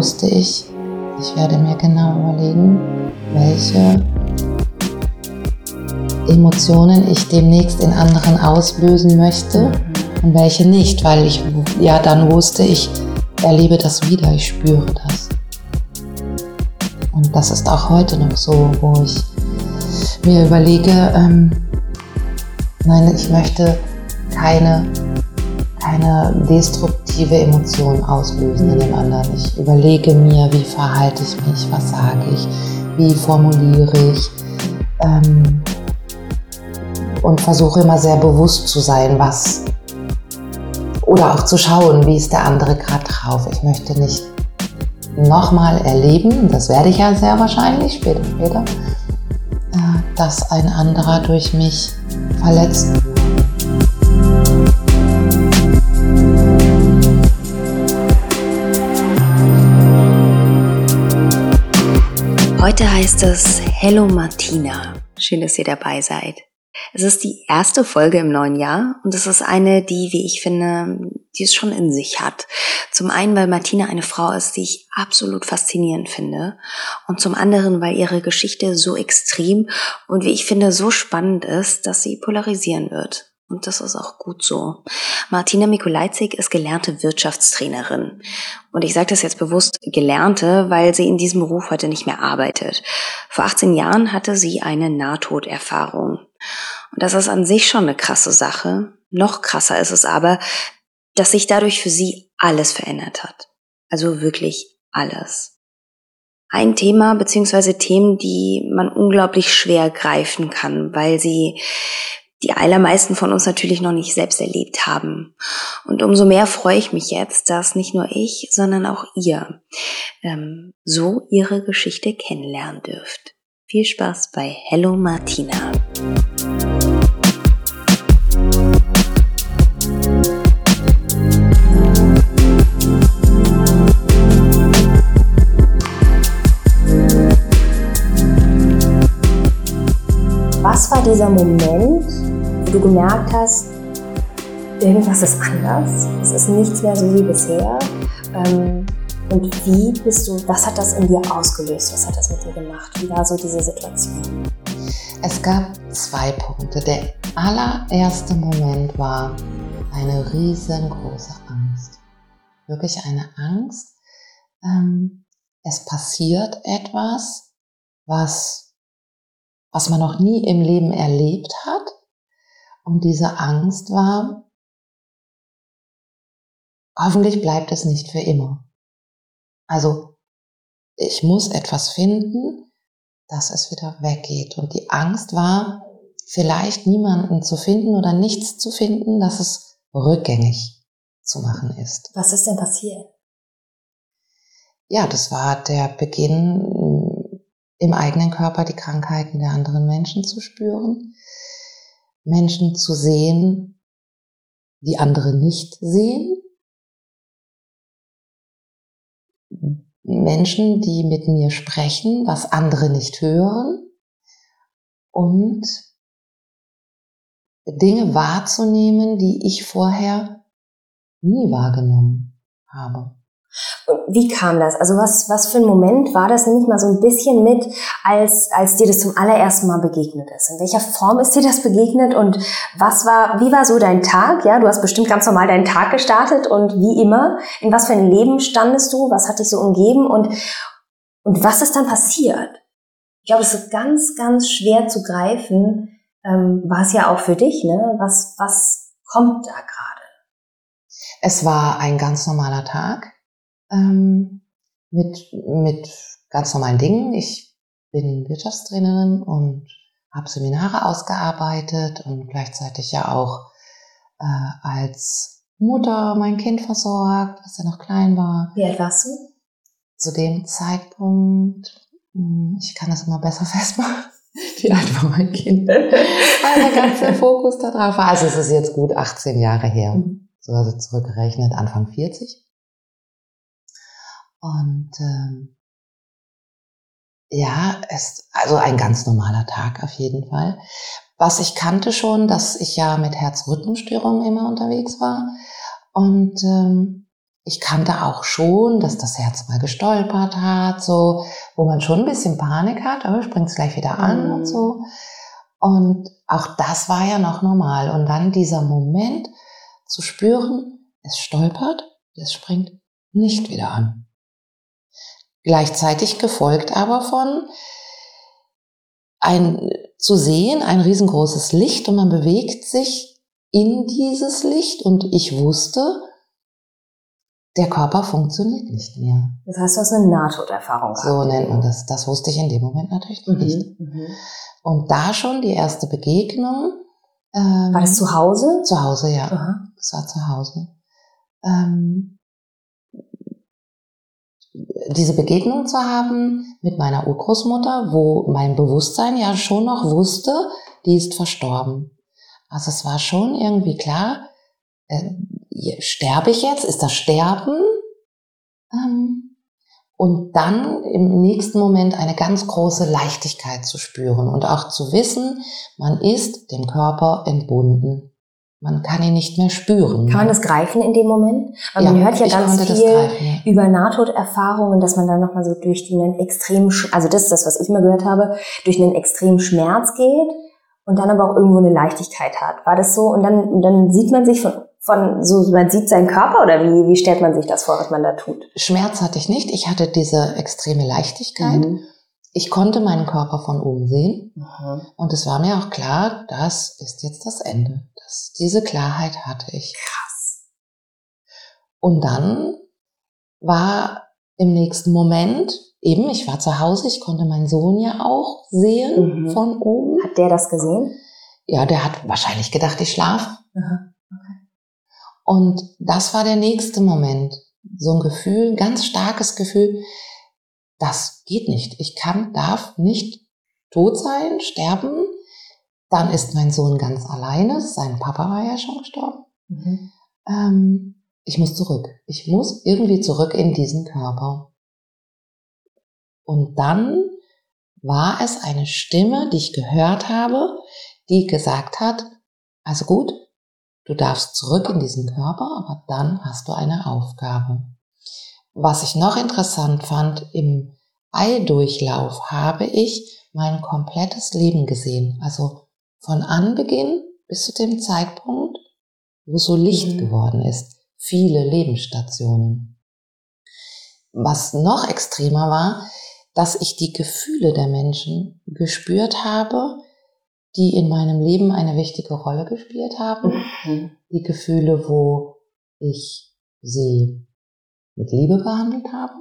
wusste ich, ich werde mir genau überlegen, welche Emotionen ich demnächst in anderen auslösen möchte und welche nicht, weil ich ja dann wusste, ich erlebe das wieder, ich spüre das. Und das ist auch heute noch so, wo ich mir überlege, ähm, nein, ich möchte keine, keine destruktive Emotion auslösen in dem anderen. Ich überlege mir, wie verhalte ich mich, was sage ich, wie formuliere ich. Ähm, und versuche immer sehr bewusst zu sein, was oder auch zu schauen, wie ist der andere gerade drauf. Ich möchte nicht nochmal erleben, das werde ich ja sehr wahrscheinlich später, später, äh, dass ein anderer durch mich verletzt. Heute heißt es Hello Martina. Schön, dass ihr dabei seid. Es ist die erste Folge im neuen Jahr und es ist eine, die, wie ich finde, die es schon in sich hat. Zum einen, weil Martina eine Frau ist, die ich absolut faszinierend finde und zum anderen, weil ihre Geschichte so extrem und wie ich finde so spannend ist, dass sie polarisieren wird. Und das ist auch gut so. Martina Mikulajczyk ist gelernte Wirtschaftstrainerin. Und ich sage das jetzt bewusst gelernte, weil sie in diesem Beruf heute nicht mehr arbeitet. Vor 18 Jahren hatte sie eine Nahtoderfahrung. Und das ist an sich schon eine krasse Sache. Noch krasser ist es aber, dass sich dadurch für sie alles verändert hat. Also wirklich alles. Ein Thema beziehungsweise Themen, die man unglaublich schwer greifen kann, weil sie die allermeisten von uns natürlich noch nicht selbst erlebt haben. Und umso mehr freue ich mich jetzt, dass nicht nur ich, sondern auch ihr ähm, so ihre Geschichte kennenlernen dürft. Viel Spaß bei Hello Martina. Was war dieser Moment, wo du gemerkt hast, irgendwas ist anders, es ist nichts mehr so wie bisher. Ähm, und wie bist du, was hat das in dir ausgelöst? Was hat das mit dir gemacht? Wie war so diese Situation? Es gab zwei Punkte. Der allererste Moment war eine riesengroße Angst. Wirklich eine Angst. Ähm, es passiert etwas, was, was man noch nie im Leben erlebt hat und diese Angst war, hoffentlich bleibt es nicht für immer. Also ich muss etwas finden, dass es wieder weggeht. Und die Angst war, vielleicht niemanden zu finden oder nichts zu finden, dass es rückgängig zu machen ist. Was ist denn passiert? Ja, das war der Beginn, im eigenen Körper die Krankheiten der anderen Menschen zu spüren. Menschen zu sehen, die andere nicht sehen. Menschen, die mit mir sprechen, was andere nicht hören. Und Dinge wahrzunehmen, die ich vorher nie wahrgenommen habe. Und wie kam das? Also was, was für ein Moment war das? Nämlich mal so ein bisschen mit, als, als dir das zum allerersten Mal begegnet ist. In welcher Form ist dir das begegnet und was war, wie war so dein Tag? Ja, du hast bestimmt ganz normal deinen Tag gestartet und wie immer, in was für ein Leben standest du? Was hat dich so umgeben und, und was ist dann passiert? Ich glaube, es ist ganz, ganz schwer zu greifen. Ähm, war es ja auch für dich, ne? Was, was kommt da gerade? Es war ein ganz normaler Tag ähm, mit, mit ganz normalen Dingen. Ich bin Wirtschaftstrainerin und habe Seminare ausgearbeitet und gleichzeitig ja auch äh, als Mutter mein Kind versorgt, als er noch klein war. Wie alt warst du? Zu dem Zeitpunkt, hm, ich kann das immer besser festmachen, wie alt war mein Kind, weil der ganze Fokus da drauf war. Also es ist jetzt gut 18 Jahre her, mhm. so also zurückgerechnet, Anfang 40. Und ähm, ja, es also ein ganz normaler Tag auf jeden Fall. Was ich kannte schon, dass ich ja mit Herzrhythmusstörungen immer unterwegs war. Und ähm, ich kannte auch schon, dass das Herz mal gestolpert hat, so, wo man schon ein bisschen Panik hat, aber springt es gleich wieder an mhm. und so. Und auch das war ja noch normal. Und dann dieser Moment zu spüren, es stolpert, es springt nicht wieder an. Gleichzeitig gefolgt aber von ein, zu sehen, ein riesengroßes Licht und man bewegt sich in dieses Licht und ich wusste, der Körper funktioniert nicht mehr. Das heißt, du hast eine Nahtoderfahrung gehabt. So nennt man das. Das wusste ich in dem Moment natürlich noch mhm. nicht. Mhm. Und da schon die erste Begegnung. Ähm, war das zu Hause? Zu Hause, ja. Aha. Das war zu Hause. Ähm, diese Begegnung zu haben mit meiner Urgroßmutter, wo mein Bewusstsein ja schon noch wusste, die ist verstorben. Also es war schon irgendwie klar, äh, sterbe ich jetzt? Ist das Sterben? Ähm, und dann im nächsten Moment eine ganz große Leichtigkeit zu spüren und auch zu wissen, man ist dem Körper entbunden. Man kann ihn nicht mehr spüren. Kann man das greifen in dem Moment? Weil ja, man hört ja ganz viel greifen, ja. über Nahtoderfahrungen, dass man dann nochmal so durch einen extremen, also das ist das, was ich mal gehört habe, durch einen extremen Schmerz geht und dann aber auch irgendwo eine Leichtigkeit hat. War das so? Und dann, dann sieht man sich von von so, man sieht seinen Körper oder wie, wie stellt man sich das vor, was man da tut? Schmerz hatte ich nicht. Ich hatte diese extreme Leichtigkeit. Mhm. Ich konnte meinen Körper von oben sehen. Mhm. Und es war mir auch klar, das ist jetzt das Ende. Das, diese Klarheit hatte ich. Krass. Und dann war im nächsten Moment eben, ich war zu Hause, ich konnte meinen Sohn ja auch sehen mhm. von oben. Hat der das gesehen? Ja, der hat wahrscheinlich gedacht, ich schlafe. Mhm. Okay. Und das war der nächste Moment. So ein Gefühl, ein ganz starkes Gefühl, das geht nicht. Ich kann, darf nicht tot sein, sterben. Dann ist mein Sohn ganz alleine. Sein Papa war ja schon gestorben. Mhm. Ähm, ich muss zurück. Ich muss irgendwie zurück in diesen Körper. Und dann war es eine Stimme, die ich gehört habe, die gesagt hat, also gut, Du darfst zurück in diesen Körper, aber dann hast du eine Aufgabe. Was ich noch interessant fand, im Eidurchlauf habe ich mein komplettes Leben gesehen. Also von Anbeginn bis zu dem Zeitpunkt, wo so Licht mhm. geworden ist. Viele Lebensstationen. Was noch extremer war, dass ich die Gefühle der Menschen gespürt habe, die in meinem Leben eine wichtige Rolle gespielt haben. Mhm. Die Gefühle, wo ich sie mit Liebe behandelt habe,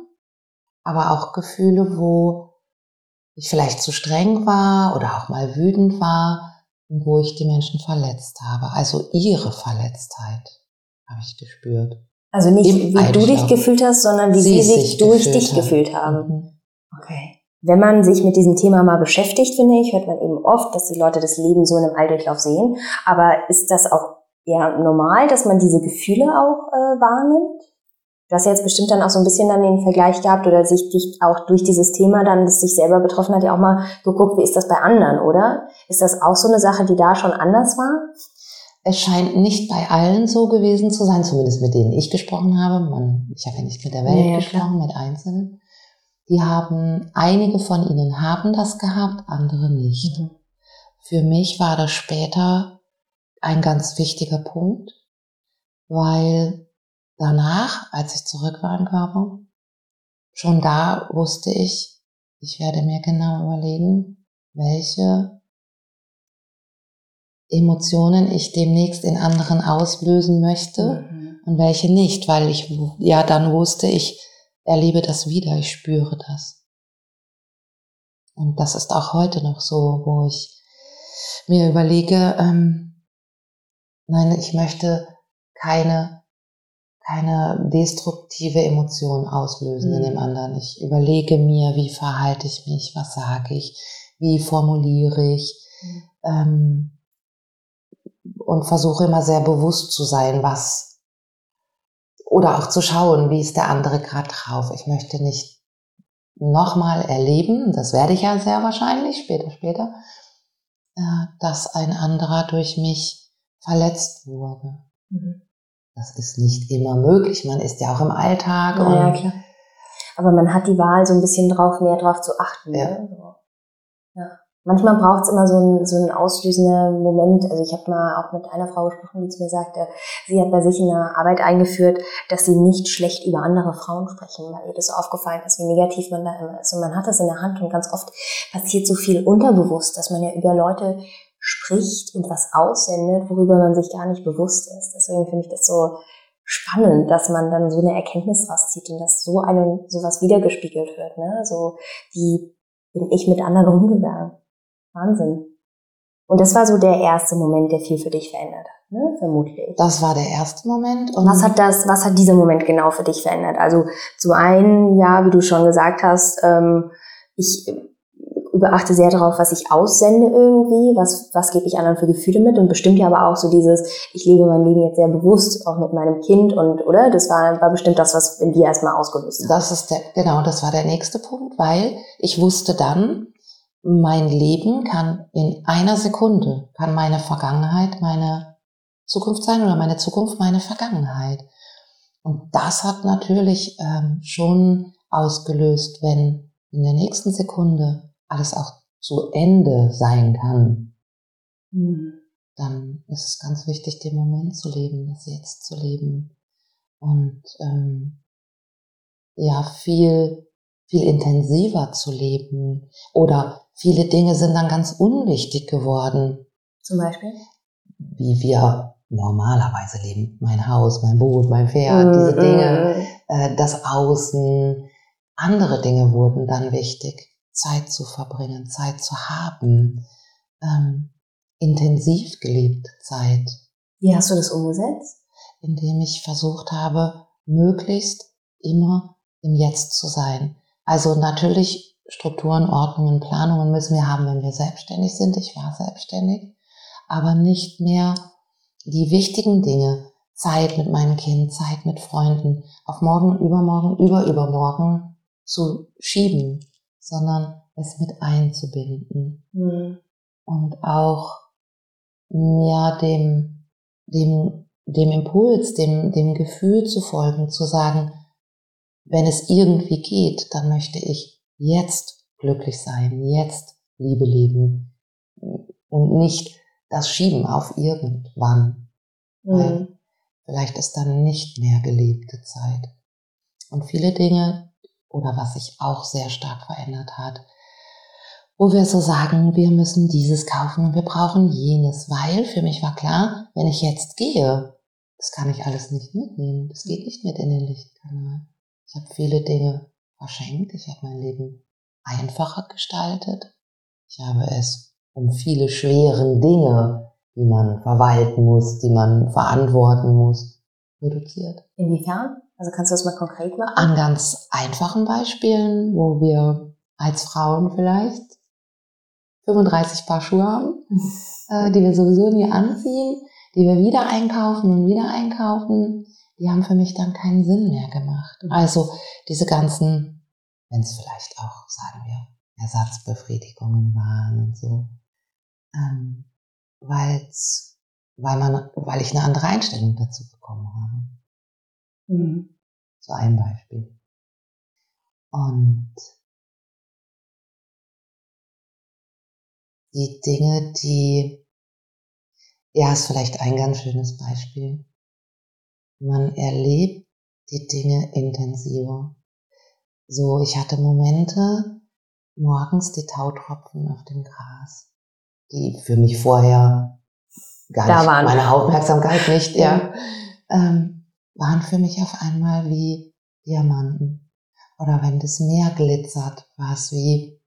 aber auch Gefühle, wo ich vielleicht zu streng war oder auch mal wütend war wo ich die Menschen verletzt habe. Also ihre Verletztheit habe ich gespürt. Also nicht, Im wie du dich gefühlt hast, sondern wie sie, sie sich durch dich haben. gefühlt haben. Mhm. Okay. Wenn man sich mit diesem Thema mal beschäftigt, finde ich, hört man eben oft, dass die Leute das Leben so in einem Alldurchlauf sehen. Aber ist das auch eher normal, dass man diese Gefühle auch äh, wahrnimmt? Du hast ja jetzt bestimmt dann auch so ein bisschen dann den Vergleich gehabt oder sich dich auch durch dieses Thema dann, das sich selber betroffen hat, ja auch mal geguckt, wie ist das bei anderen, oder? Ist das auch so eine Sache, die da schon anders war? Es scheint nicht bei allen so gewesen zu sein, zumindest mit denen ich gesprochen habe. Man, ich habe ja nicht mit der Welt ja, gesprochen, klar. mit Einzelnen. Die haben, einige von ihnen haben das gehabt, andere nicht. Mhm. Für mich war das später ein ganz wichtiger Punkt, weil danach, als ich zurück war im Körper, schon da wusste ich, ich werde mir genau überlegen, welche Emotionen ich demnächst in anderen auslösen möchte mhm. und welche nicht, weil ich ja dann wusste, ich erlebe das wieder, ich spüre das. Und das ist auch heute noch so, wo ich mir überlege, ähm, nein, ich möchte keine, keine destruktive Emotion auslösen mhm. in dem mhm. anderen. Ich überlege mir, wie verhalte ich mich, was sage ich, wie formuliere ich. Mhm. Ähm, und versuche immer sehr bewusst zu sein, was oder auch zu schauen, wie ist der andere gerade drauf. Ich möchte nicht nochmal erleben, das werde ich ja sehr wahrscheinlich, später, später, äh, dass ein anderer durch mich verletzt wurde. Mhm. Das ist nicht immer möglich. Man ist ja auch im Alltag. Ja, klar. Aber man hat die Wahl, so ein bisschen drauf, mehr drauf zu achten. Ja. Ne? ja. Manchmal braucht es immer so einen, so einen auslösenden Moment. Also ich habe mal auch mit einer Frau gesprochen, die zu mir sagte, sie hat bei sich in der Arbeit eingeführt, dass sie nicht schlecht über andere Frauen sprechen, weil ihr das aufgefallen ist, wie negativ man da immer ist. Und man hat das in der Hand und ganz oft passiert so viel unterbewusst, dass man ja über Leute spricht und was aussendet, worüber man sich gar nicht bewusst ist. Deswegen finde ich das so spannend, dass man dann so eine Erkenntnis rauszieht und dass so einem sowas wiedergespiegelt wird. Ne? So, wie bin ich mit anderen umgegangen? Wahnsinn. Und das war so der erste Moment, der viel für dich verändert hat, ne? vermutlich. Das war der erste Moment. Und was hat das, was hat dieser Moment genau für dich verändert? Also zum einen, ja, wie du schon gesagt hast, ähm, ich beachte sehr darauf, was ich aussende irgendwie, was, was gebe ich anderen für Gefühle mit und bestimmt ja aber auch so dieses, ich lebe mein Leben jetzt sehr bewusst, auch mit meinem Kind und, oder? Das war, war bestimmt das, was in dir erstmal ausgelöst hat. Das ist der, genau, das war der nächste Punkt, weil ich wusste dann, mein Leben kann in einer Sekunde, kann meine Vergangenheit meine Zukunft sein oder meine Zukunft meine Vergangenheit. Und das hat natürlich ähm, schon ausgelöst, wenn in der nächsten Sekunde alles auch zu Ende sein kann, mhm. dann ist es ganz wichtig, den Moment zu leben, das Jetzt zu leben und ähm, ja viel viel intensiver zu leben oder viele Dinge sind dann ganz unwichtig geworden. Zum Beispiel? Wie wir normalerweise leben. Mein Haus, mein Boot, mein Pferd, mm, diese Dinge, mm. äh, das Außen. Andere Dinge wurden dann wichtig. Zeit zu verbringen, Zeit zu haben, ähm, intensiv gelebte Zeit. Wie hast du das umgesetzt? Indem ich versucht habe, möglichst immer im Jetzt zu sein. Also natürlich Strukturen, Ordnungen, Planungen müssen wir haben, wenn wir selbstständig sind. Ich war selbstständig, aber nicht mehr die wichtigen Dinge, Zeit mit meinem Kind, Zeit mit Freunden, auf morgen, übermorgen, überübermorgen zu schieben sondern es mit einzubinden. Mhm. Und auch mir dem, dem, dem Impuls, dem, dem Gefühl zu folgen, zu sagen, wenn es irgendwie geht, dann möchte ich jetzt glücklich sein, jetzt Liebe leben und nicht das Schieben auf irgendwann. Mhm. Weil vielleicht ist dann nicht mehr gelebte Zeit. Und viele Dinge, oder was sich auch sehr stark verändert hat, wo wir so sagen, wir müssen dieses kaufen und wir brauchen jenes, weil für mich war klar, wenn ich jetzt gehe, das kann ich alles nicht mitnehmen, das geht nicht mit in den Lichtkanal. Ich habe viele Dinge verschenkt, ich habe mein Leben einfacher gestaltet, ich habe es um viele schweren Dinge, die man verwalten muss, die man verantworten muss, reduziert. Inwiefern? Also kannst du das mal konkret machen? An ganz einfachen Beispielen, wo wir als Frauen vielleicht 35 Paar Schuhe haben, äh, die wir sowieso nie anziehen, die wir wieder einkaufen und wieder einkaufen, die haben für mich dann keinen Sinn mehr gemacht. Mhm. Also diese ganzen, wenn es vielleicht auch, sagen wir, Ersatzbefriedigungen waren und so, ähm, weil's, weil man, weil ich eine andere Einstellung dazu bekommen habe. Mhm. So ein Beispiel. Und die Dinge, die, ja, ist vielleicht ein ganz schönes Beispiel. Man erlebt die Dinge intensiver. So, ich hatte Momente, morgens die Tautropfen auf dem Gras, die für mich vorher gar da nicht, waren. meine Aufmerksamkeit nicht, ja. Ähm, waren für mich auf einmal wie Diamanten. Oder wenn das Meer glitzert, war es wie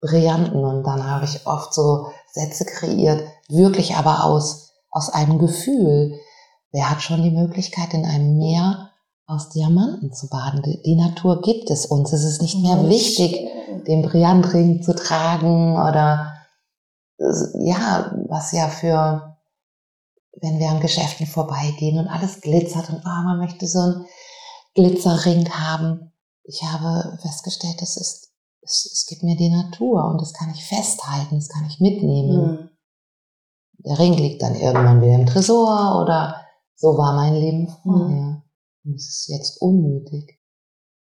Brillanten. Und dann habe ich oft so Sätze kreiert, wirklich aber aus, aus einem Gefühl. Wer hat schon die Möglichkeit, in einem Meer aus Diamanten zu baden? Die Natur gibt es uns. Es ist nicht mehr wichtig, den Brillantring zu tragen oder ja, was ja für wenn wir an Geschäften vorbeigehen und alles glitzert und oh, man möchte so einen Glitzerring haben. Ich habe festgestellt, das ist, es, es gibt mir die Natur und das kann ich festhalten, das kann ich mitnehmen. Mhm. Der Ring liegt dann irgendwann wieder im Tresor oder So war mein Leben vorher. Und es ist jetzt unnötig.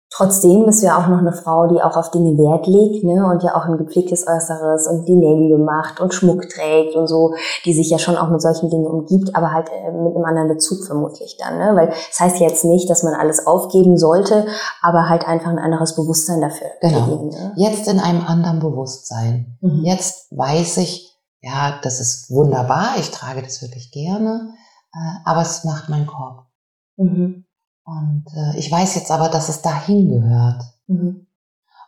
Trotzdem bist du ja auch noch eine Frau, die auch auf Dinge Wert legt, ne? Und ja auch ein gepflegtes Äußeres und die Nägel macht und Schmuck trägt und so, die sich ja schon auch mit solchen Dingen umgibt, aber halt äh, mit einem anderen Bezug vermutlich dann, ne? Weil das heißt jetzt nicht, dass man alles aufgeben sollte, aber halt einfach ein anderes Bewusstsein dafür. Genau. Kriegen, ne? Jetzt in einem anderen Bewusstsein. Mhm. Jetzt weiß ich, ja, das ist wunderbar, ich trage das wirklich gerne, äh, aber es macht mein Korb. Mhm. Und äh, ich weiß jetzt aber, dass es dahin gehört. Mhm.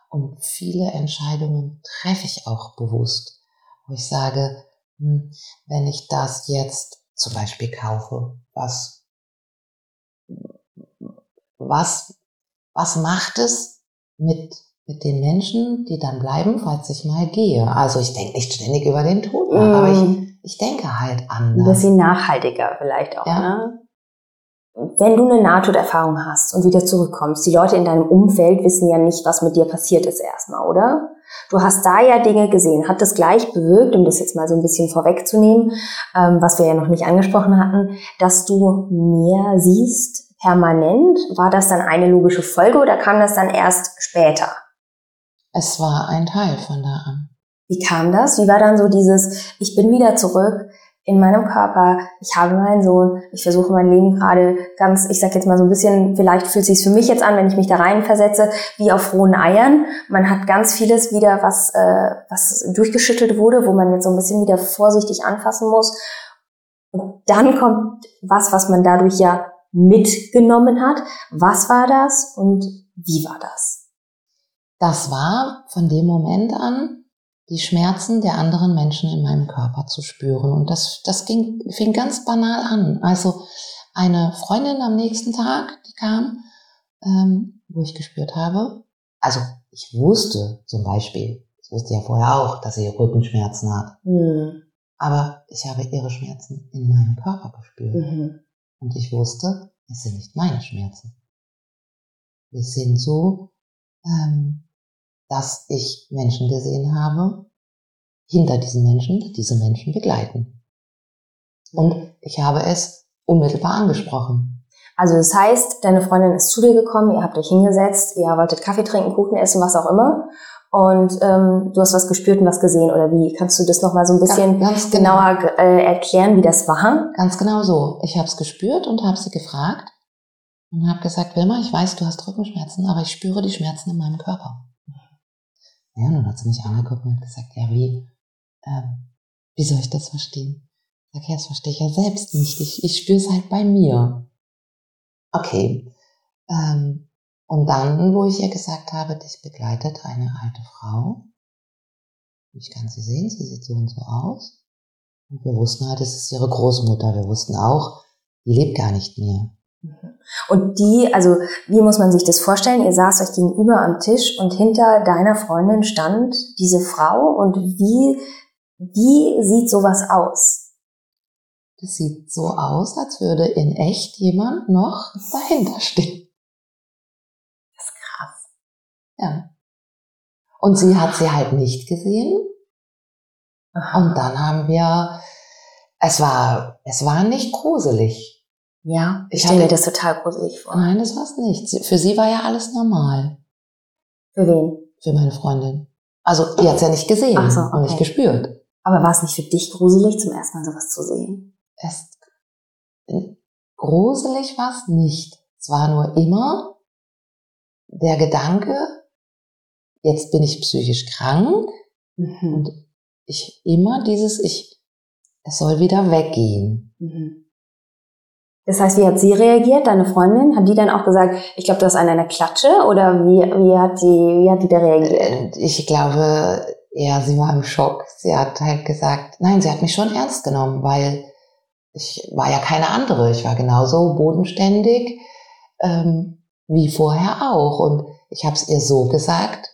Und viele Entscheidungen treffe ich auch bewusst, wo ich sage, hm, wenn ich das jetzt zum Beispiel kaufe, was, was, was macht es mit, mit den Menschen, die dann bleiben, falls ich mal gehe? Also ich denke nicht ständig über den Tod nach, mm. aber ich, mhm. ich denke halt anders. Ein bisschen nachhaltiger vielleicht auch, ja. ne? Wenn du eine Nahtoderfahrung hast und wieder zurückkommst, die Leute in deinem Umfeld wissen ja nicht, was mit dir passiert ist erstmal, oder? Du hast da ja Dinge gesehen. Hat das gleich bewirkt, um das jetzt mal so ein bisschen vorwegzunehmen, ähm, was wir ja noch nicht angesprochen hatten, dass du mehr siehst permanent? War das dann eine logische Folge oder kam das dann erst später? Es war ein Teil von da an. Wie kam das? Wie war dann so dieses, ich bin wieder zurück, in meinem Körper, ich habe meinen Sohn, ich versuche mein Leben gerade ganz, ich sag jetzt mal so ein bisschen, vielleicht fühlt sich für mich jetzt an, wenn ich mich da reinversetze, wie auf rohen Eiern. Man hat ganz vieles wieder, was, äh, was durchgeschüttelt wurde, wo man jetzt so ein bisschen wieder vorsichtig anfassen muss. Und dann kommt was, was man dadurch ja mitgenommen hat. Was war das und wie war das? Das war von dem Moment an, die Schmerzen der anderen Menschen in meinem Körper zu spüren. Und das, das ging, fing ganz banal an. Also eine Freundin am nächsten Tag, die kam, ähm, wo ich gespürt habe, also ich wusste zum Beispiel, ich wusste ja vorher auch, dass sie Rückenschmerzen hat. Mhm. Aber ich habe ihre Schmerzen in meinem Körper gespürt. Mhm. Und ich wusste, es sind nicht meine Schmerzen. Wir sind so ähm, dass ich Menschen gesehen habe, hinter diesen Menschen, die diese Menschen begleiten. Und ich habe es unmittelbar angesprochen. Also das heißt, deine Freundin ist zu dir gekommen, ihr habt euch hingesetzt, ihr wolltet Kaffee trinken, Kuchen essen, was auch immer. Und ähm, du hast was gespürt und was gesehen oder wie? Kannst du das nochmal so ein bisschen ganz, ganz genau. genauer äh, erklären, wie das war? Ganz genau so. Ich habe es gespürt und habe sie gefragt und habe gesagt, Wilma, ich weiß, du hast Rückenschmerzen, aber ich spüre die Schmerzen in meinem Körper. Ja, und dann hat sie mich angeguckt und gesagt, ja, wie, ähm, wie soll ich das verstehen? Sag, ja, das verstehe ich ja selbst nicht. Ich, ich spüre es halt bei mir. Okay. Ähm, und dann, wo ich ihr gesagt habe, dich begleitet eine alte Frau. Ich kann sie sehen, sie sieht so und so aus. Und wir wussten halt, es ist ihre Großmutter. Wir wussten auch, die lebt gar nicht mehr. Mhm. Und die, also wie muss man sich das vorstellen? Ihr saß euch gegenüber am Tisch und hinter deiner Freundin stand diese Frau und wie, wie sieht sowas aus? Das sieht so aus, als würde in echt jemand noch dahinter stehen. Das ist krass. Ja. Und sie hat sie halt nicht gesehen. Und dann haben wir, es war, es war nicht gruselig. Ja, ich stelle mir das total gruselig vor. Nein, das war's nicht. Für sie war ja alles normal. Für wen? Für meine Freundin. Also, die hat's ja nicht gesehen Ach so, okay. und nicht gespürt. Aber war es nicht für dich gruselig, zum ersten Mal sowas zu sehen? Es, gruselig war's nicht. Es war nur immer der Gedanke, jetzt bin ich psychisch krank mhm. und ich immer dieses, ich, es soll wieder weggehen. Mhm. Das heißt, wie hat sie reagiert, deine Freundin? Hat die dann auch gesagt, ich glaube, du hast eine, eine Klatsche oder wie, wie hat die, wie hat die da reagiert? Äh, ich glaube, ja, sie war im Schock. Sie hat halt gesagt, nein, sie hat mich schon ernst genommen, weil ich war ja keine andere. Ich war genauso bodenständig ähm, wie vorher auch. Und ich habe es ihr so gesagt,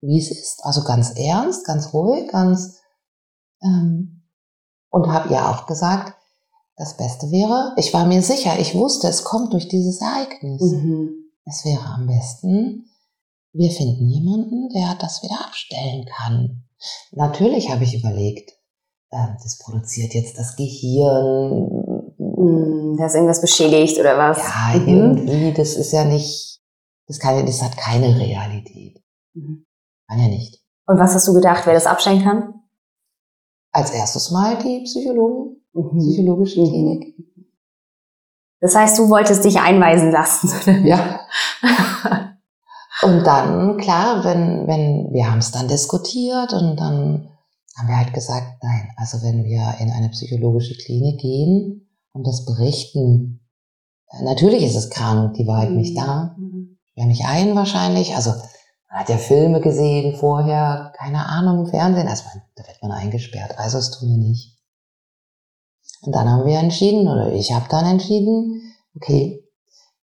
wie es ist. Also ganz ernst, ganz ruhig, ganz ähm, und habe ihr auch gesagt, das Beste wäre, ich war mir sicher, ich wusste, es kommt durch dieses Ereignis. Mhm. Es wäre am besten, wir finden jemanden, der das wieder abstellen kann. Natürlich habe ich überlegt, äh, das produziert jetzt das Gehirn, Mm, da ist irgendwas beschädigt oder was? Ja, mhm. irgendwie, das ist ja nicht, das, kann, das hat keine Realität. Mhm. Kann ja nicht. Und was hast du gedacht, wer das abstellen kann? Als erstes Mal die Psychologen, mhm. psychologische mhm. Klinik. Das heißt, du wolltest dich einweisen lassen. ja. Und dann, klar, wenn, wenn, wir haben es dann diskutiert und dann haben wir halt gesagt, nein, also wenn wir in eine psychologische Klinik gehen und das berichten, äh, natürlich ist es krank, die war halt nicht da. Mhm. Wer mich ein wahrscheinlich, also man hat ja Filme gesehen vorher, keine Ahnung, im Fernsehen, also da wird man eingesperrt, also das tun wir nicht. Und dann haben wir entschieden, oder ich habe dann entschieden, okay,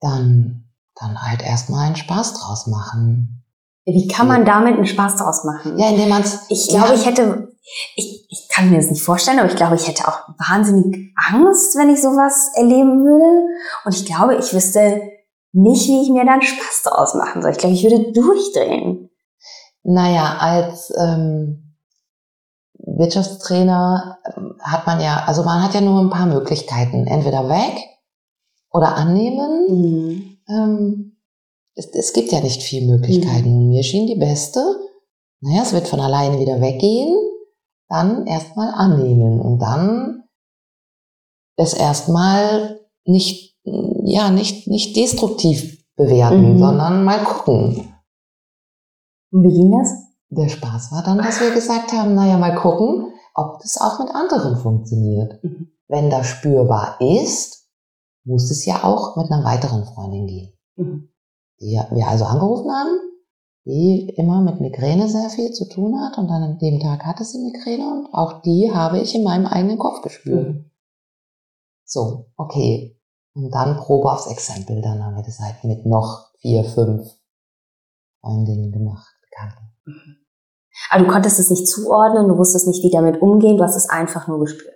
dann, dann halt erstmal einen Spaß draus machen. Wie kann man damit einen Spaß draus machen? Ja, indem man es. Ich glaube, ja. ich hätte, ich, ich kann mir das nicht vorstellen, aber ich glaube, ich hätte auch wahnsinnig Angst, wenn ich sowas erleben würde. Und ich glaube, ich wüsste nicht, wie ich mir dann Spaß draus machen soll. Ich glaube, ich würde durchdrehen. Naja, als ähm, Wirtschaftstrainer ähm, hat man ja, also man hat ja nur ein paar Möglichkeiten. Entweder weg oder annehmen. Mhm. Ähm, es, es, gibt ja nicht viele Möglichkeiten. Mhm. Und mir schien die beste, naja, es wird von alleine wieder weggehen, dann erstmal annehmen und dann es erstmal nicht, ja, nicht, nicht destruktiv bewerten, mhm. sondern mal gucken. Und wie ging das? Der Spaß war dann, dass wir gesagt haben, naja, mal gucken, ob das auch mit anderen funktioniert. Mhm. Wenn das spürbar ist, muss es ja auch mit einer weiteren Freundin gehen. Mhm. Die wir also angerufen haben, die immer mit Migräne sehr viel zu tun hat und dann an dem Tag hatte sie Migräne und auch die habe ich in meinem eigenen Kopf gespürt. Mhm. So, okay. Und dann Probe aufs Exempel. Dann haben wir das halt mit noch vier, fünf Freundinnen gemacht, Bekannte. Mhm. Aber du konntest es nicht zuordnen, du wusstest nicht, wie damit umgehen, du hast es einfach nur gespürt.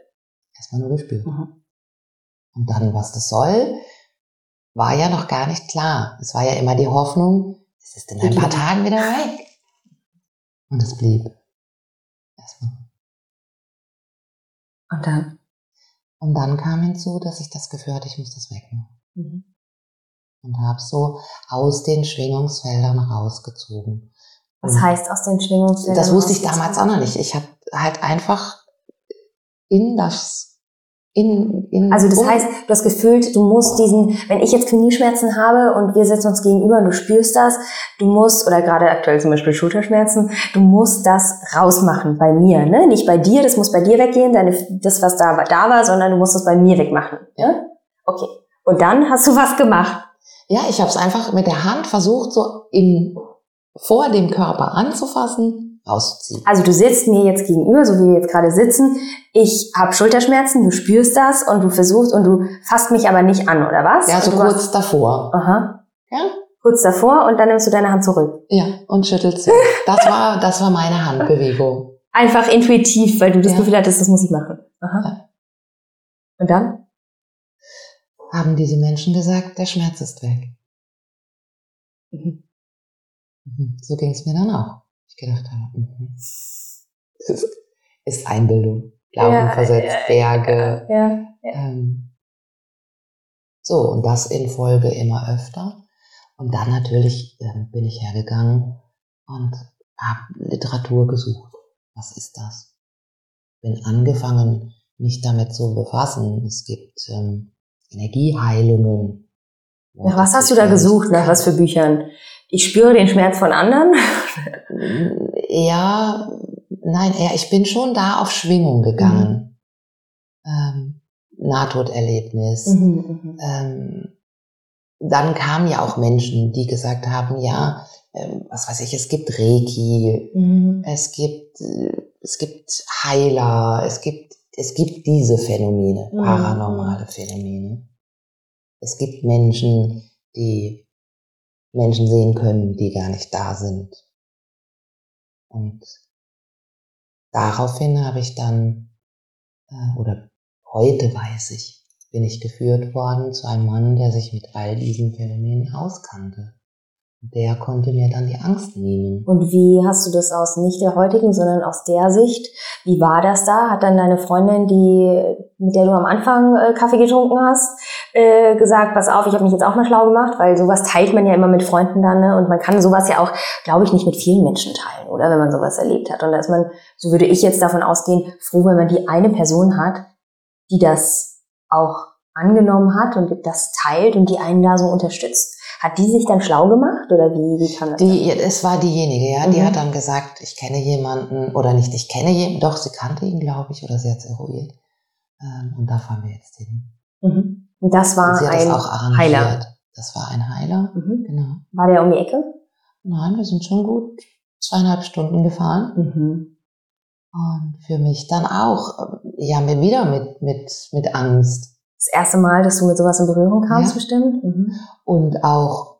Erstmal nur gespürt. Mhm. Und dann, was das soll, war ja noch gar nicht klar. Es war ja immer die Hoffnung, es ist in ein paar Tagen wieder weg. Und es blieb. Erstmal. Und dann? Und dann kam hinzu, dass ich das Gefühl hatte, ich muss das wegmachen. Mhm. Und habe so aus den Schwingungsfeldern rausgezogen. Was und heißt aus den Schwingungsfeldern? Das wusste ich damals auch noch nicht. Ich habe halt einfach in das in, in also das um heißt, du hast gefühlt, du musst diesen, wenn ich jetzt Knieschmerzen habe und wir sitzen uns gegenüber und du spürst das, du musst, oder gerade aktuell zum Beispiel Schulterschmerzen, du musst das rausmachen bei mir, ne? Nicht bei dir, das muss bei dir weggehen, deine, das, was da, da war, sondern du musst es bei mir wegmachen. Ja? Okay. Und dann hast du was gemacht. Ja, ich habe es einfach mit der Hand versucht, so in, vor dem Körper anzufassen rauszuziehen. Also du sitzt mir jetzt gegenüber, so wie wir jetzt gerade sitzen. Ich habe Schulterschmerzen, du spürst das und du versuchst und du fasst mich aber nicht an, oder was? Ja, so kurz hast... davor. Aha. Ja? Kurz davor und dann nimmst du deine Hand zurück. Ja, und schüttelst sie. Das war, das war meine Handbewegung. Einfach intuitiv, weil du das ja. Gefühl hattest, das muss ich machen. Aha. Ja. Und dann? Haben diese Menschen gesagt, der Schmerz ist weg. Mhm. Mhm. So ging es mir dann auch gedacht habe, mhm. das ist Einbildung. Glauben ja, versetzt, Berge. Ja, ähm, so, und das in Folge immer öfter. Und dann natürlich äh, bin ich hergegangen und habe Literatur gesucht. Was ist das? Bin angefangen, mich damit zu befassen. Es gibt ähm, Energieheilungen. Nach was hast du da gesucht? Nach was für Büchern? Ich spüre den Schmerz von anderen? ja, nein, eher, ich bin schon da auf Schwingung gegangen. Mhm. Ähm, Nahtoderlebnis. Mhm, mhm, ähm, dann kamen ja auch Menschen, die gesagt haben, ja, ähm, was weiß ich, es gibt Reiki, mhm. es gibt, äh, es gibt Heiler, es gibt, es gibt diese Phänomene, mhm. paranormale Phänomene. Es gibt Menschen, die Menschen sehen können, die gar nicht da sind. Und daraufhin habe ich dann, äh, oder heute weiß ich, bin ich geführt worden zu einem Mann, der sich mit all diesen Phänomenen auskannte. Der konnte mir dann die Angst nehmen. Und wie hast du das aus nicht der heutigen, sondern aus der Sicht? Wie war das da? Hat dann deine Freundin, die mit der du am Anfang äh, Kaffee getrunken hast, äh, gesagt, pass auf, ich habe mich jetzt auch mal schlau gemacht, weil sowas teilt man ja immer mit Freunden dann, ne? Und man kann sowas ja auch, glaube ich, nicht mit vielen Menschen teilen, oder wenn man sowas erlebt hat. Und da ist man, so würde ich jetzt davon ausgehen, froh, wenn man die eine Person hat, die das auch angenommen hat und das teilt und die einen da so unterstützt. Hat die sich dann schlau gemacht oder wie, wie kam das? Die, dann? es war diejenige, ja, mhm. die hat dann gesagt, ich kenne jemanden oder nicht, ich kenne jemanden, doch, sie kannte ihn, glaube ich, oder sie hat es eruiert. Ähm, und da fahren wir jetzt hin. Mhm. Und das war und ein das Heiler. Das war ein Heiler, mhm. genau. War der um die Ecke? Nein, wir sind schon gut zweieinhalb Stunden gefahren. Mhm. Und für mich dann auch, ja, mir wieder mit, mit, mit Angst das erste Mal, dass du mit sowas in Berührung kamst, ja. bestimmt. Mhm. Und auch,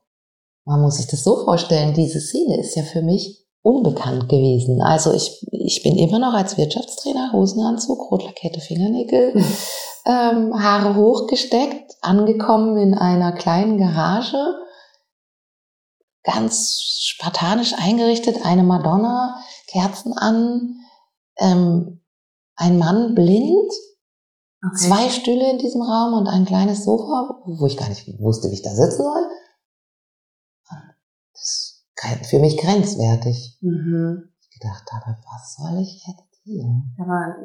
man muss sich das so vorstellen, diese Szene ist ja für mich unbekannt gewesen. Also ich, ich bin immer noch als Wirtschaftstrainer, Hosenanzug, rotlackierte Fingernägel. ähm, Haare hochgesteckt, angekommen in einer kleinen Garage, ganz spartanisch eingerichtet, eine Madonna, Kerzen an, ähm, ein Mann blind, Okay. Zwei Stühle in diesem Raum und ein kleines Sofa, wo ich gar nicht wusste, wie ich da sitzen soll. Das ist für mich grenzwertig. Mhm. Ich gedacht habe, was soll ich jetzt hier? War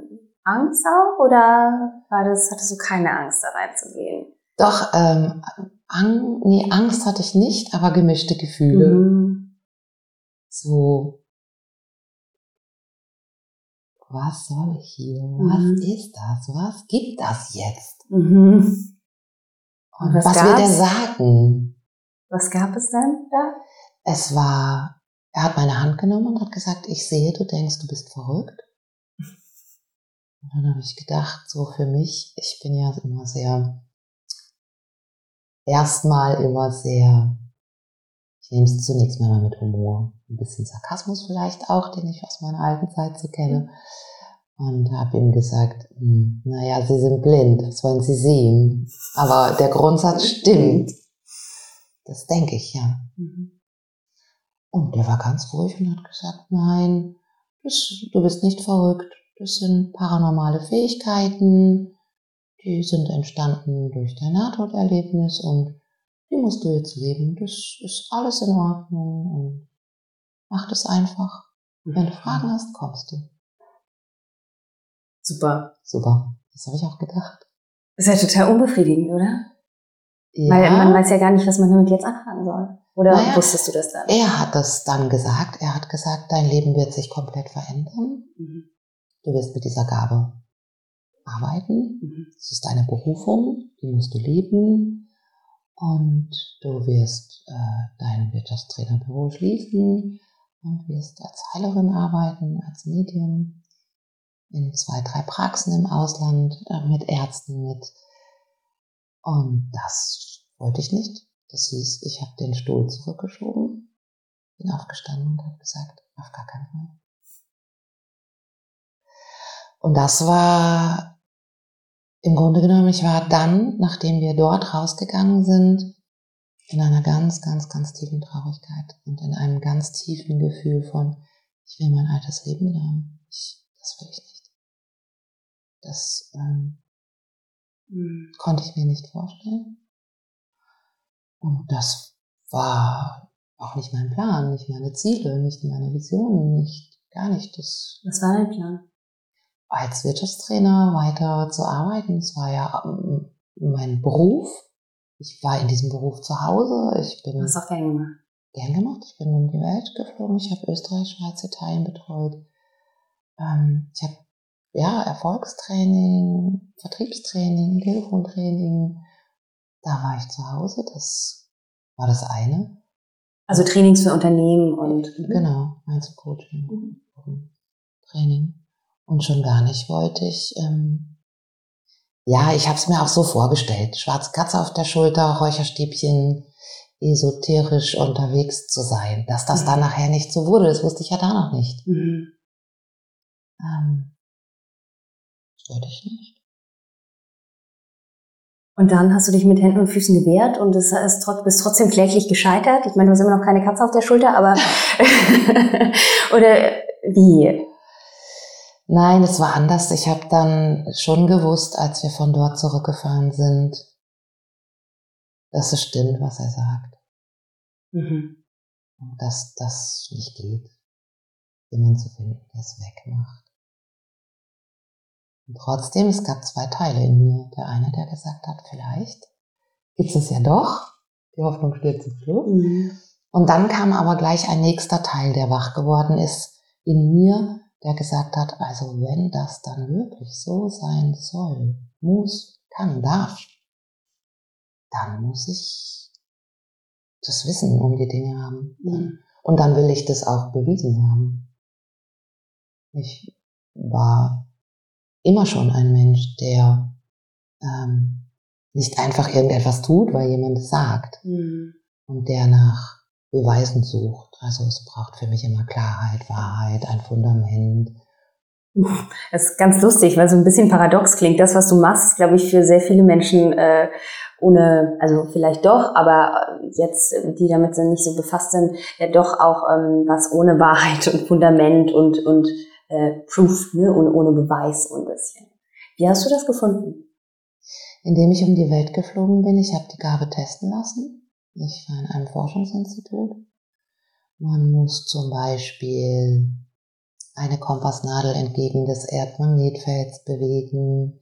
Angst auch oder war das, hattest du keine Angst, da reinzugehen? Doch, ähm, Ang nee, Angst hatte ich nicht, aber gemischte Gefühle. Mhm. So, was soll ich hier? Was mhm. ist das? Was gibt das jetzt? Mhm. Und was, was wird er sagen? Was gab es dann da? Es war, er hat meine Hand genommen und hat gesagt, ich sehe, du denkst, du bist verrückt. Und dann habe ich gedacht, so für mich, ich bin ja immer sehr, erstmal immer sehr, ich nehme es zunächst mal mit Humor. Ein bisschen Sarkasmus vielleicht auch, den ich aus meiner alten Zeit so kenne. Und habe ihm gesagt, hm, naja, Sie sind blind, was wollen Sie sehen? Aber der Grundsatz stimmt. Das denke ich ja. Mhm. Und der war ganz ruhig und hat gesagt, nein, das, du bist nicht verrückt. Das sind paranormale Fähigkeiten, die sind entstanden durch dein Nahtoderlebnis und die musst du jetzt leben. Das ist alles in Ordnung und mach das einfach. Wenn du Fragen hast, kommst du. Super. Super. Das habe ich auch gedacht. Das ist ja total unbefriedigend, oder? Ja. Weil man weiß ja gar nicht, was man damit jetzt anfangen soll. Oder naja, wusstest du das dann? Er hat das dann gesagt. Er hat gesagt, dein Leben wird sich komplett verändern. Mhm. Du wirst mit dieser Gabe arbeiten. Mhm. Das ist deine Berufung, die musst du leben. Und du wirst äh, dein Wirtschaftstrainerbüro schließen und wirst als Heilerin arbeiten, als Medium in zwei, drei Praxen im Ausland äh, mit Ärzten mit. Und das wollte ich nicht. Das hieß, ich habe den Stuhl zurückgeschoben, bin aufgestanden und habe gesagt, auf gar keinen Fall. Und das war im Grunde genommen, ich war dann, nachdem wir dort rausgegangen sind, in einer ganz, ganz, ganz tiefen Traurigkeit und in einem ganz tiefen Gefühl von, ich will mein altes Leben wieder haben. Ich, das will ich nicht. Das ähm, mhm. konnte ich mir nicht vorstellen. Und das war auch nicht mein Plan, nicht meine Ziele, nicht meine Visionen, nicht gar nicht. Das Was war dein Plan? Als Wirtschaftstrainer weiter zu arbeiten. Das war ja ähm, mein Beruf. Ich war in diesem Beruf zu Hause. Ich bin. Du hast auch gern gemacht. Gern gemacht. Ich bin um die Welt geflogen. Ich habe Österreich, Schweiz, Italien betreut. Ähm, ich habe ja, Erfolgstraining, Vertriebstraining, Telefontraining. Da war ich zu Hause, das war das eine. Also Trainings für Unternehmen und. Genau, Einzelcoaching, mhm. Training. Und schon gar nicht wollte ich, ähm, ja, ich habe es mir auch so vorgestellt. Schwarze Katze auf der Schulter, Räucherstäbchen, esoterisch unterwegs zu sein. Dass das mhm. dann nachher nicht so wurde, das wusste ich ja da noch nicht. Mhm. Ähm, wollte ich nicht. Und dann hast du dich mit Händen und Füßen gewehrt und es ist, bist trotzdem kläglich gescheitert. Ich meine, du hast immer noch keine Katze auf der Schulter, aber oder wie? Nein, es war anders. Ich habe dann schon gewusst, als wir von dort zurückgefahren sind, dass es stimmt, was er sagt. Mhm. Und dass das nicht geht, jemanden zu finden, der es wegmacht. Und trotzdem, es gab zwei Teile in mir. Der eine, der gesagt hat, vielleicht gibt es ja doch. Die Hoffnung steht zum Schluss. Mhm. Und dann kam aber gleich ein nächster Teil, der wach geworden ist in mir, der gesagt hat, also wenn das dann wirklich so sein soll, muss, kann, darf, dann muss ich das Wissen um die Dinge haben. Mhm. Und dann will ich das auch bewiesen haben. Ich war immer schon ein Mensch, der ähm, nicht einfach irgendetwas tut, weil jemand es sagt. Mhm. Und der nach Beweisen sucht. Also es braucht für mich immer Klarheit, Wahrheit, ein Fundament. Das ist ganz lustig, weil so ein bisschen paradox klingt. Das, was du machst, glaube ich, für sehr viele Menschen äh, ohne, also vielleicht doch, aber jetzt, die damit nicht so befasst sind, ja doch auch ähm, was ohne Wahrheit und Fundament und, und äh, Proof, ne, und ohne Beweis und ein bisschen. Wie hast du das gefunden? Indem ich um die Welt geflogen bin, ich habe die Gabe testen lassen. Ich war in einem Forschungsinstitut. Man muss zum Beispiel eine Kompassnadel entgegen des Erdmagnetfelds bewegen.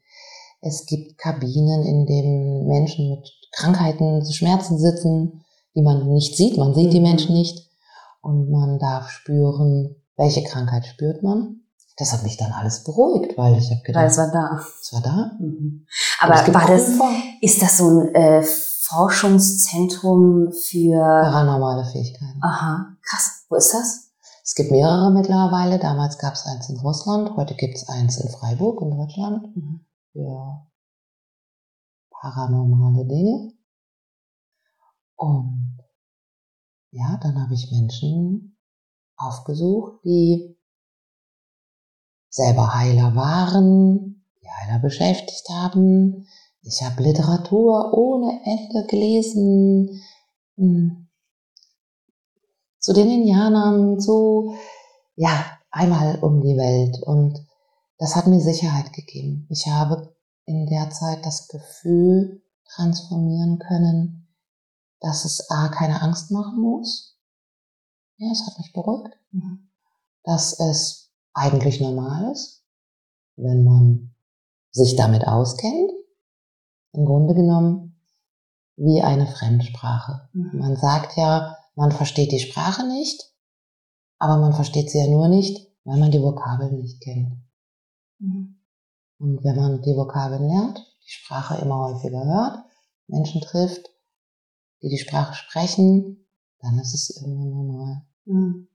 Es gibt Kabinen, in denen Menschen mit Krankheiten, Schmerzen sitzen, die man nicht sieht. Man sieht die mhm. Menschen nicht. Und man darf spüren, welche Krankheit spürt man? Das hat mich dann alles beruhigt, weil ich habe gedacht, weil es war da. Es war da. Mhm. Aber war das, ist das so ein äh, Forschungszentrum für paranormale Fähigkeiten? Aha, krass. Wo ist das? Es gibt mehrere mittlerweile. Damals gab es eins in Russland, heute gibt es eins in Freiburg in Deutschland mhm. für paranormale Dinge. Und ja, dann habe ich Menschen aufgesucht, die selber Heiler waren, die Heiler beschäftigt haben. Ich habe Literatur ohne Ende gelesen. Hm. Zu den Indianern, zu, ja, einmal um die Welt. Und das hat mir Sicherheit gegeben. Ich habe in der Zeit das Gefühl transformieren können, dass es A, keine Angst machen muss, ja, es hat mich beruhigt, mhm. dass es eigentlich normal ist, wenn man sich damit auskennt. Im Grunde genommen wie eine Fremdsprache. Mhm. Man sagt ja, man versteht die Sprache nicht, aber man versteht sie ja nur nicht, weil man die Vokabeln nicht kennt. Mhm. Und wenn man die Vokabeln lernt, die Sprache immer häufiger hört, Menschen trifft, die die Sprache sprechen, dann ist es irgendwann normal. Mhm.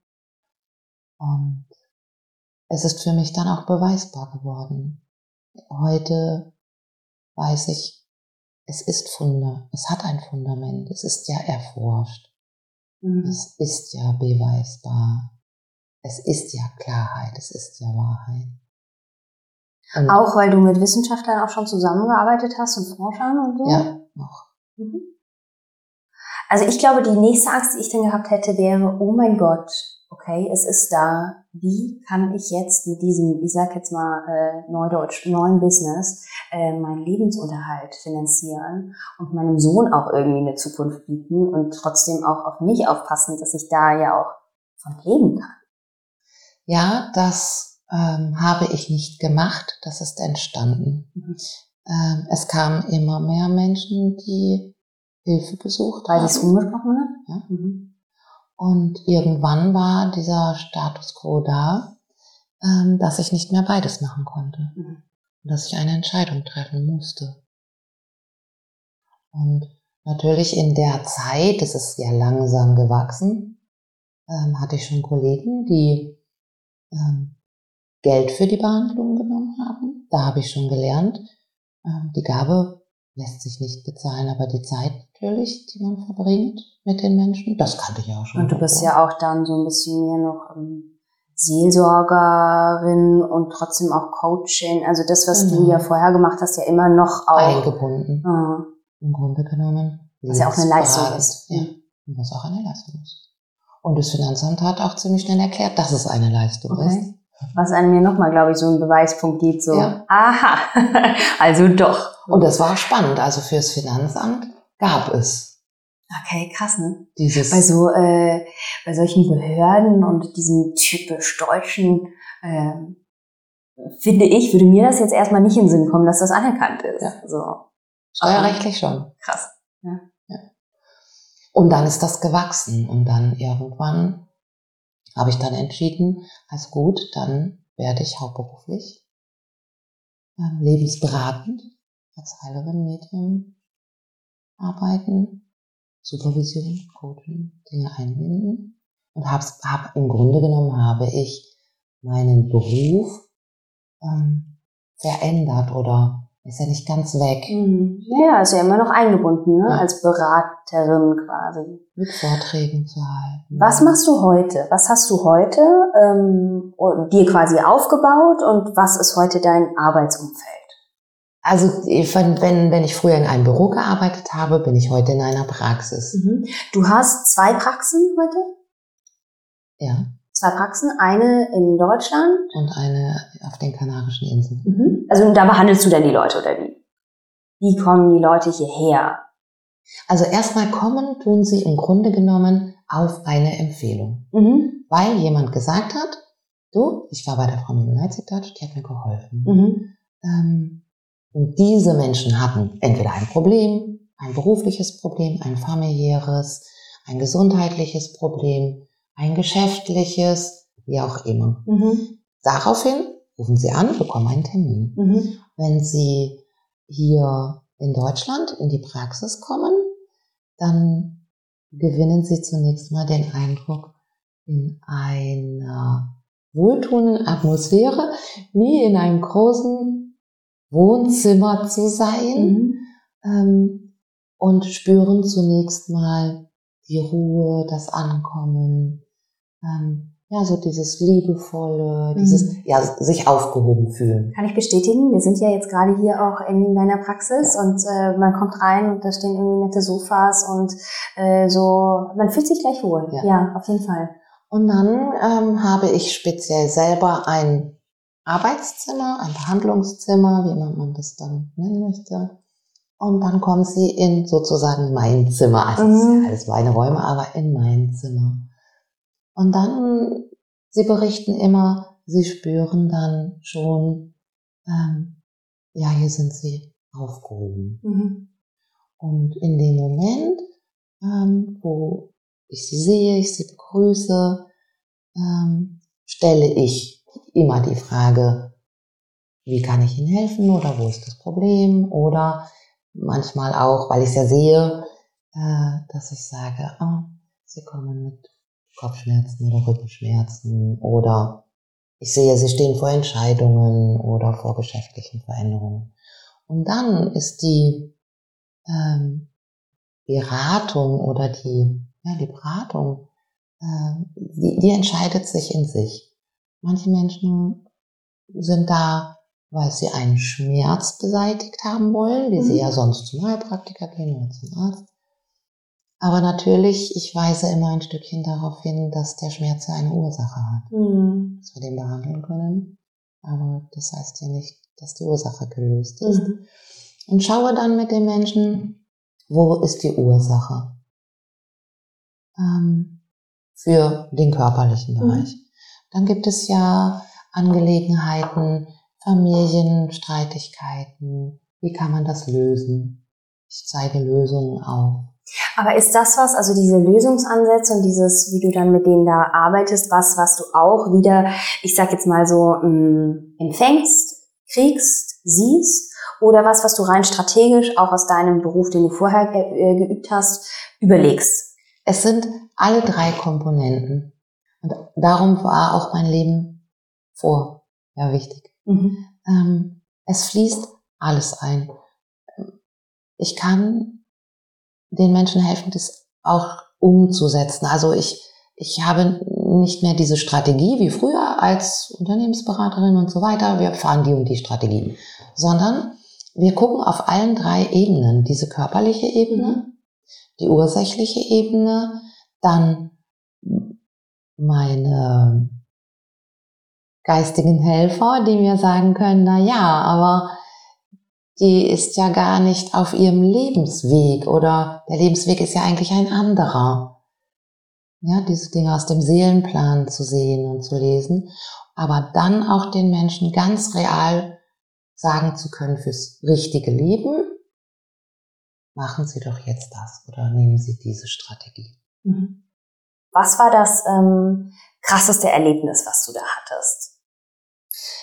Und es ist für mich dann auch beweisbar geworden. Heute weiß ich, es ist Funder, es hat ein Fundament, es ist ja erforscht, mhm. es ist ja beweisbar, es ist ja Klarheit, es ist ja Wahrheit. Und auch weil du mit Wissenschaftlern auch schon zusammengearbeitet hast und Forschern und so? Ja, noch. Mhm. Also ich glaube, die nächste Angst, die ich dann gehabt hätte, wäre, oh mein Gott, okay, es ist da. Wie kann ich jetzt mit diesem, ich sag jetzt mal äh, Neudeutsch, neuen Business äh, meinen Lebensunterhalt finanzieren und meinem Sohn auch irgendwie eine Zukunft bieten und trotzdem auch auf mich aufpassen, dass ich da ja auch von leben kann? Ja, das ähm, habe ich nicht gemacht. Das ist entstanden. Mhm. Ähm, es kamen immer mehr Menschen, die Hilfe gesucht Weil sie es umgesprochen hat? Ja. Mhm. Und irgendwann war dieser Status quo da, ähm, dass ich nicht mehr beides machen konnte. Mhm. Und dass ich eine Entscheidung treffen musste. Und natürlich in der Zeit, es ist ja langsam gewachsen, ähm, hatte ich schon Kollegen, die ähm, Geld für die Behandlung genommen haben. Da habe ich schon gelernt, die Gabe lässt sich nicht bezahlen, aber die Zeit natürlich, die man verbringt mit den Menschen, das kannte ich auch schon. Und du bist ja auch dann so ein bisschen mehr noch im Seelsorgerin und trotzdem auch Coachin. Also das, was Genau. du ja vorher gemacht hast, ja immer noch auch. Eingebunden, Ah, im Grunde genommen. Was ja auch eine Leistung ist. Ja, und was auch eine Leistung ist. Und das Finanzamt hat auch ziemlich schnell erklärt, dass es eine Leistung ist. okay. Was einem mir nochmal, glaube ich, so einen Beweispunkt gibt, so, Ja. aha, also doch. Und das war spannend. Also fürs Finanzamt gab es Okay, krass, ne? dieses. Bei so, äh, bei solchen Behörden und diesem typisch deutschen, äh, finde ich, würde mir das jetzt erstmal nicht in den Sinn kommen, dass das anerkannt ist. Ja. So, Steuerrechtlich schon. krass. Und dann ist das gewachsen. Und dann irgendwann habe ich dann entschieden, also gut, dann werde ich hauptberuflich ähm, lebensberatend als Heilerin, Medium arbeiten, Supervision, Coaching, Dinge einbinden. Und hab's, hab, im Grunde genommen habe ich meinen Beruf ähm, verändert oder ist ja nicht ganz weg. Mhm. Ja, ist ja immer noch eingebunden, ne? Ja. als Beraterin quasi. mit Vorträgen zu halten. Was machst du heute? Was hast du heute ähm, dir quasi aufgebaut und was ist heute dein Arbeitsumfeld? Also wenn, wenn, wenn ich früher in einem Büro gearbeitet habe, bin ich heute in einer Praxis. Mhm. Du hast zwei Praxen heute? Ja. Zwei Praxen, eine in Deutschland. Und eine auf den Kanarischen Inseln. Mhm. Also da behandelst du dann die Leute oder wie? Wie kommen die Leute hierher? Also erstmal kommen tun sie im Grunde genommen auf eine Empfehlung. Mhm. Weil jemand gesagt hat, du, ich war bei der Frau Mimel-Heizig-Touch, die hat mir geholfen. Mhm. Ähm, und diese Menschen hatten entweder ein Problem, ein berufliches Problem, ein familiäres, ein gesundheitliches Problem, ein geschäftliches, wie auch immer. Mhm. Daraufhin rufen Sie an, bekommen einen Termin. Mhm. Wenn Sie hier in Deutschland in die Praxis kommen, dann gewinnen Sie zunächst mal den Eindruck, in einer wohltuenden Atmosphäre, wie in einem großen Wohnzimmer zu sein Mhm. ähm, und spüren zunächst mal die Ruhe, das Ankommen, ähm, ja, so dieses liebevolle, dieses, Mhm. ja, sich aufgehoben fühlen. Kann ich bestätigen. Wir sind ja jetzt gerade hier auch in deiner Praxis und äh, man kommt rein und da stehen irgendwie nette Sofas und äh, so, man fühlt sich gleich wohl. Ja. Ja, auf jeden Fall. Und dann ähm, habe ich speziell selber ein Arbeitszimmer, ein Behandlungszimmer, wie immer man das dann nennen möchte. Und dann kommen sie in sozusagen mein Zimmer. Also Mhm. alles meine Räume, aber in mein Zimmer. Und dann, sie berichten immer, sie spüren dann schon, ähm, ja, hier sind sie aufgehoben. Mhm. Und in dem Moment, ähm, wo ich sie sehe, ich sie begrüße, ähm, stelle ich immer die Frage, wie kann ich Ihnen helfen oder wo ist das Problem? Oder manchmal auch, weil ich es ja sehe, äh, dass ich sage, ah, Sie kommen mit Kopfschmerzen oder Rückenschmerzen oder ich sehe, Sie stehen vor Entscheidungen oder vor geschäftlichen Veränderungen. Und dann ist die ähm, Beratung oder die, ja, die Beratung, äh, die, die entscheidet sich in sich. Manche Menschen sind da, weil sie einen Schmerz beseitigt haben wollen, wie sie Mhm. ja sonst zum Heilpraktiker gehen oder zum Arzt. Aber natürlich, ich weise immer ein Stückchen darauf hin, dass der Schmerz ja eine Ursache hat, Mhm. dass wir den behandeln können. Aber das heißt ja nicht, dass die Ursache gelöst ist Mhm. und schaue dann mit dem Menschen, wo ist die Ursache ähm, für den körperlichen Mhm. Dann gibt es ja Angelegenheiten, Familienstreitigkeiten. Wie kann man das lösen? Ich zeige Lösungen auf. Aber ist das was, also diese Lösungsansätze und dieses, wie du dann mit denen da arbeitest, was, was du auch wieder, ich sag jetzt mal so, mh, empfängst, kriegst, siehst oder was, was du rein strategisch auch aus deinem Beruf, den du vorher äh, geübt hast, überlegst? Es sind alle drei Komponenten. Und darum war auch mein Leben vor ja wichtig. Mhm. Ähm, es fließt alles ein. Ich kann den Menschen helfen, das auch umzusetzen. Also ich, ich habe nicht mehr diese Strategie wie früher als Unternehmensberaterin und so weiter. Wir fahren die und die Strategie, sondern wir gucken auf allen drei Ebenen. Diese körperliche Ebene, die ursächliche Ebene, dann meine geistigen Helfer, die mir sagen können, na ja, aber die ist ja gar nicht auf ihrem Lebensweg oder der Lebensweg ist ja eigentlich ein anderer. Ja, diese Dinge aus dem Seelenplan zu sehen und zu lesen, aber dann auch den Menschen ganz real sagen zu können fürs richtige Leben, machen Sie doch jetzt das oder nehmen Sie diese Strategie. Mhm. Was war das ähm, krasseste Erlebnis, was du da hattest?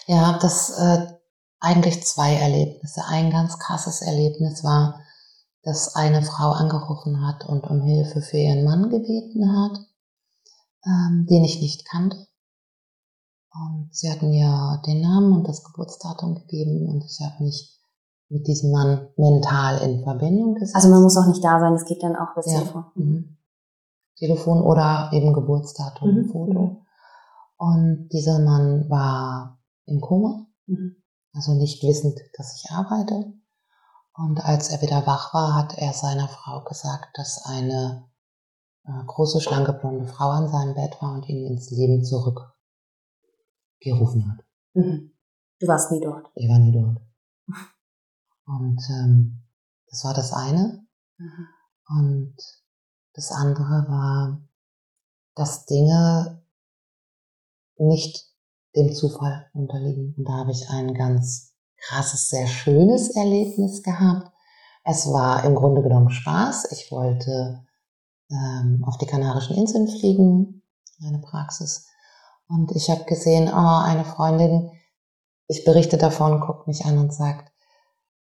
Ja, das äh, eigentlich zwei Erlebnisse. Ein ganz krasses Erlebnis war, dass eine Frau angerufen hat und um Hilfe für ihren Mann gebeten hat, ähm, den ich nicht kannte. Und sie hat mir den Namen und das Geburtsdatum gegeben und ich habe mich mit diesem Mann mental in Verbindung gesetzt. Also man muss auch nicht da sein, es geht dann auch bis ja. Telefon. Mhm. Telefon oder eben Geburtsdatum, mhm. Foto. Und dieser Mann war im Koma. Mhm also nicht wissend, dass ich arbeite. Und als er wieder wach war, hat er seiner Frau gesagt, dass eine äh, große, schlanke, blonde Frau an seinem Bett war und ihn ins Leben zurückgerufen hat. Mhm. Du warst nie dort. Ich war nie dort. Und ähm, das war das eine. Mhm. Und das andere war, dass Dinge nicht dem Zufall unterliegen. Und da habe ich ein ganz krasses, sehr schönes Erlebnis gehabt. Es war im Grunde genommen Spaß. Ich wollte ähm, auf die Kanarischen Inseln fliegen, meine Praxis. Und ich habe gesehen, oh, eine Freundin, ich berichte davon, guckt mich an und sagt,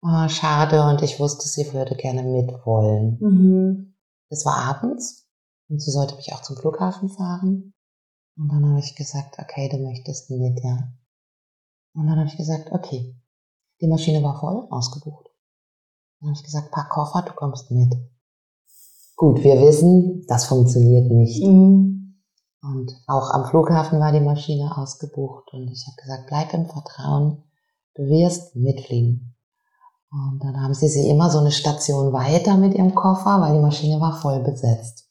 oh, schade, und ich wusste, sie würde gerne mitwollen. Mhm. Es war abends und sie sollte mich auch zum Flughafen fahren. Und dann habe ich gesagt, okay, du möchtest mit, ja. Und dann habe ich gesagt, okay. Die Maschine war voll, ausgebucht. Dann habe ich gesagt, pack Koffer, du kommst mit. Gut, wir wissen, das funktioniert nicht. Mhm. Und auch am Flughafen war die Maschine ausgebucht und ich habe gesagt, bleib im Vertrauen, du wirst mitfliegen. Und dann haben sie sie immer so eine Station weiter mit ihrem Koffer, weil die Maschine war voll besetzt.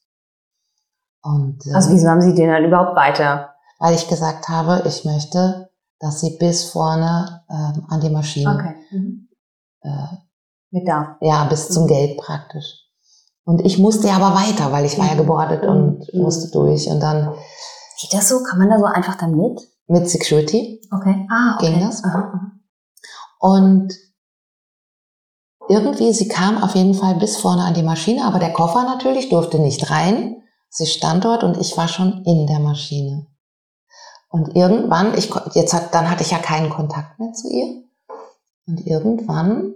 Und, äh, also wieso haben Sie den dann überhaupt weiter? Weil ich gesagt habe, ich möchte, dass sie bis vorne ähm, an die Maschine. Okay. Mhm. Äh, Mit da. Ja, bis zum mhm. Gate praktisch. Und ich musste ja aber weiter, weil ich war ja mhm. gebordet und mhm. musste durch. Und dann. Geht das so? Kann man da so einfach dann mit? Mit Security. Okay. Ah, okay. Ging das. Aha. Und irgendwie, sie kam auf jeden Fall bis vorne an die Maschine, aber der Koffer natürlich durfte nicht rein. Sie stand dort und ich war schon in der Maschine. Und irgendwann, ich, jetzt hat, dann hatte ich ja keinen Kontakt mehr zu ihr. Und irgendwann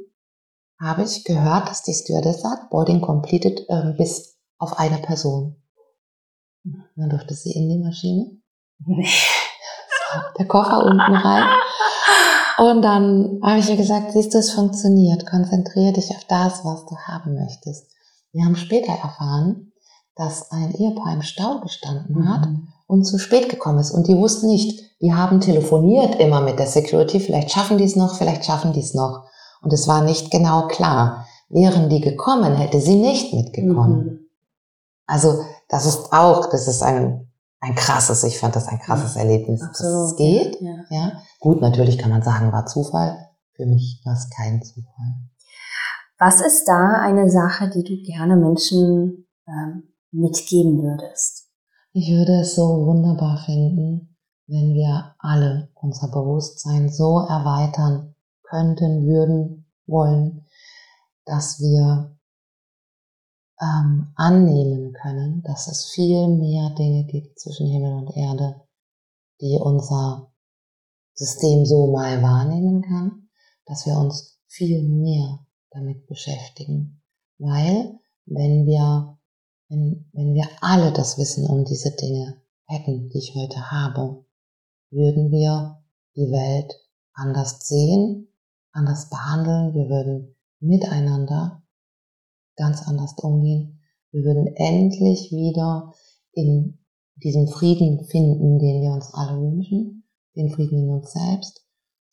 habe ich gehört, dass die Stewardess sagt, Boarding completed äh, bis auf eine Person. Und dann durfte sie in die Maschine. Der Koffer unten rein. Und dann habe ich ihr gesagt, siehst du, es funktioniert. Konzentriere dich auf das, was du haben möchtest. Wir haben später erfahren, dass ein Ehepaar im Stau gestanden mhm. hat und zu spät gekommen ist. Und die wussten nicht, die haben telefoniert immer mit der Security, vielleicht schaffen die es noch, vielleicht schaffen die es noch. Und es war nicht genau klar. Wären die gekommen, hätte sie nicht mitgekommen. Mhm. Also das ist auch, das ist ein, ein krasses, ich fand das ein krasses ja, Erlebnis, absolut. dass es geht. Ja, ja. Gut, natürlich kann man sagen, war Zufall. Für mich war es kein Zufall. Was ist da eine Sache, die du gerne Menschen ähm, mitgeben würdest? Ich würde es so wunderbar finden, wenn wir alle unser Bewusstsein so erweitern könnten, würden, wollen, dass wir ähm, annehmen können, dass es viel mehr Dinge gibt zwischen Himmel und Erde, die unser System so mal wahrnehmen kann, dass wir uns viel mehr damit beschäftigen. Weil wenn wir wenn, wenn wir alle das Wissen um diese Dinge hätten, die ich heute habe, würden wir die Welt anders sehen, anders behandeln, wir würden miteinander ganz anders umgehen, wir würden endlich wieder in diesen Frieden finden, den wir uns alle wünschen, den Frieden in uns selbst.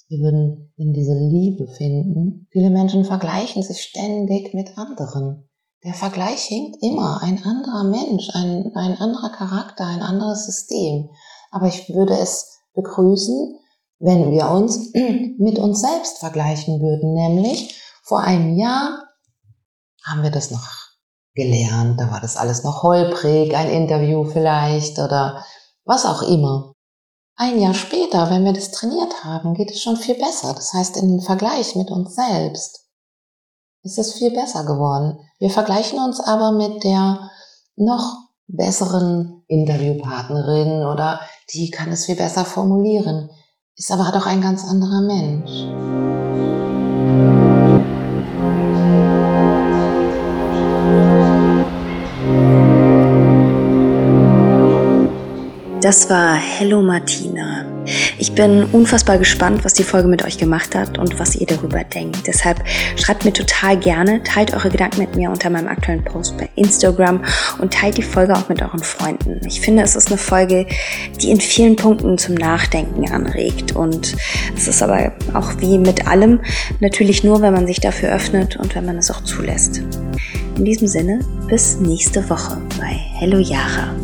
Wir würden in diese Liebe finden. Viele Menschen vergleichen sich ständig mit anderen. Der Vergleich hinkt immer. Ein anderer Mensch, ein, ein anderer Charakter, ein anderes System. Aber ich würde es begrüßen, wenn wir uns mit uns selbst vergleichen würden. Nämlich vor einem Jahr haben wir das noch gelernt, da war das alles noch holprig, ein Interview vielleicht oder was auch immer. Ein Jahr später, wenn wir das trainiert haben, geht es schon viel besser. Das heißt, im Vergleich mit uns selbst ist es viel besser geworden. Wir vergleichen uns aber mit der noch besseren Interviewpartnerin oder die kann es viel besser formulieren, ist aber doch ein ganz anderer Mensch. Das war Hello Martina. Ich bin unfassbar gespannt, was die Folge mit euch gemacht hat und was ihr darüber denkt. Deshalb schreibt mir total gerne, teilt eure Gedanken mit mir unter meinem aktuellen Post bei Instagram und teilt die Folge auch mit euren Freunden. Ich finde, es ist eine Folge, die in vielen Punkten zum Nachdenken anregt und es ist aber auch wie mit allem natürlich nur, wenn man sich dafür öffnet und wenn man es auch zulässt. In diesem Sinne, bis nächste Woche bei Hello Yara.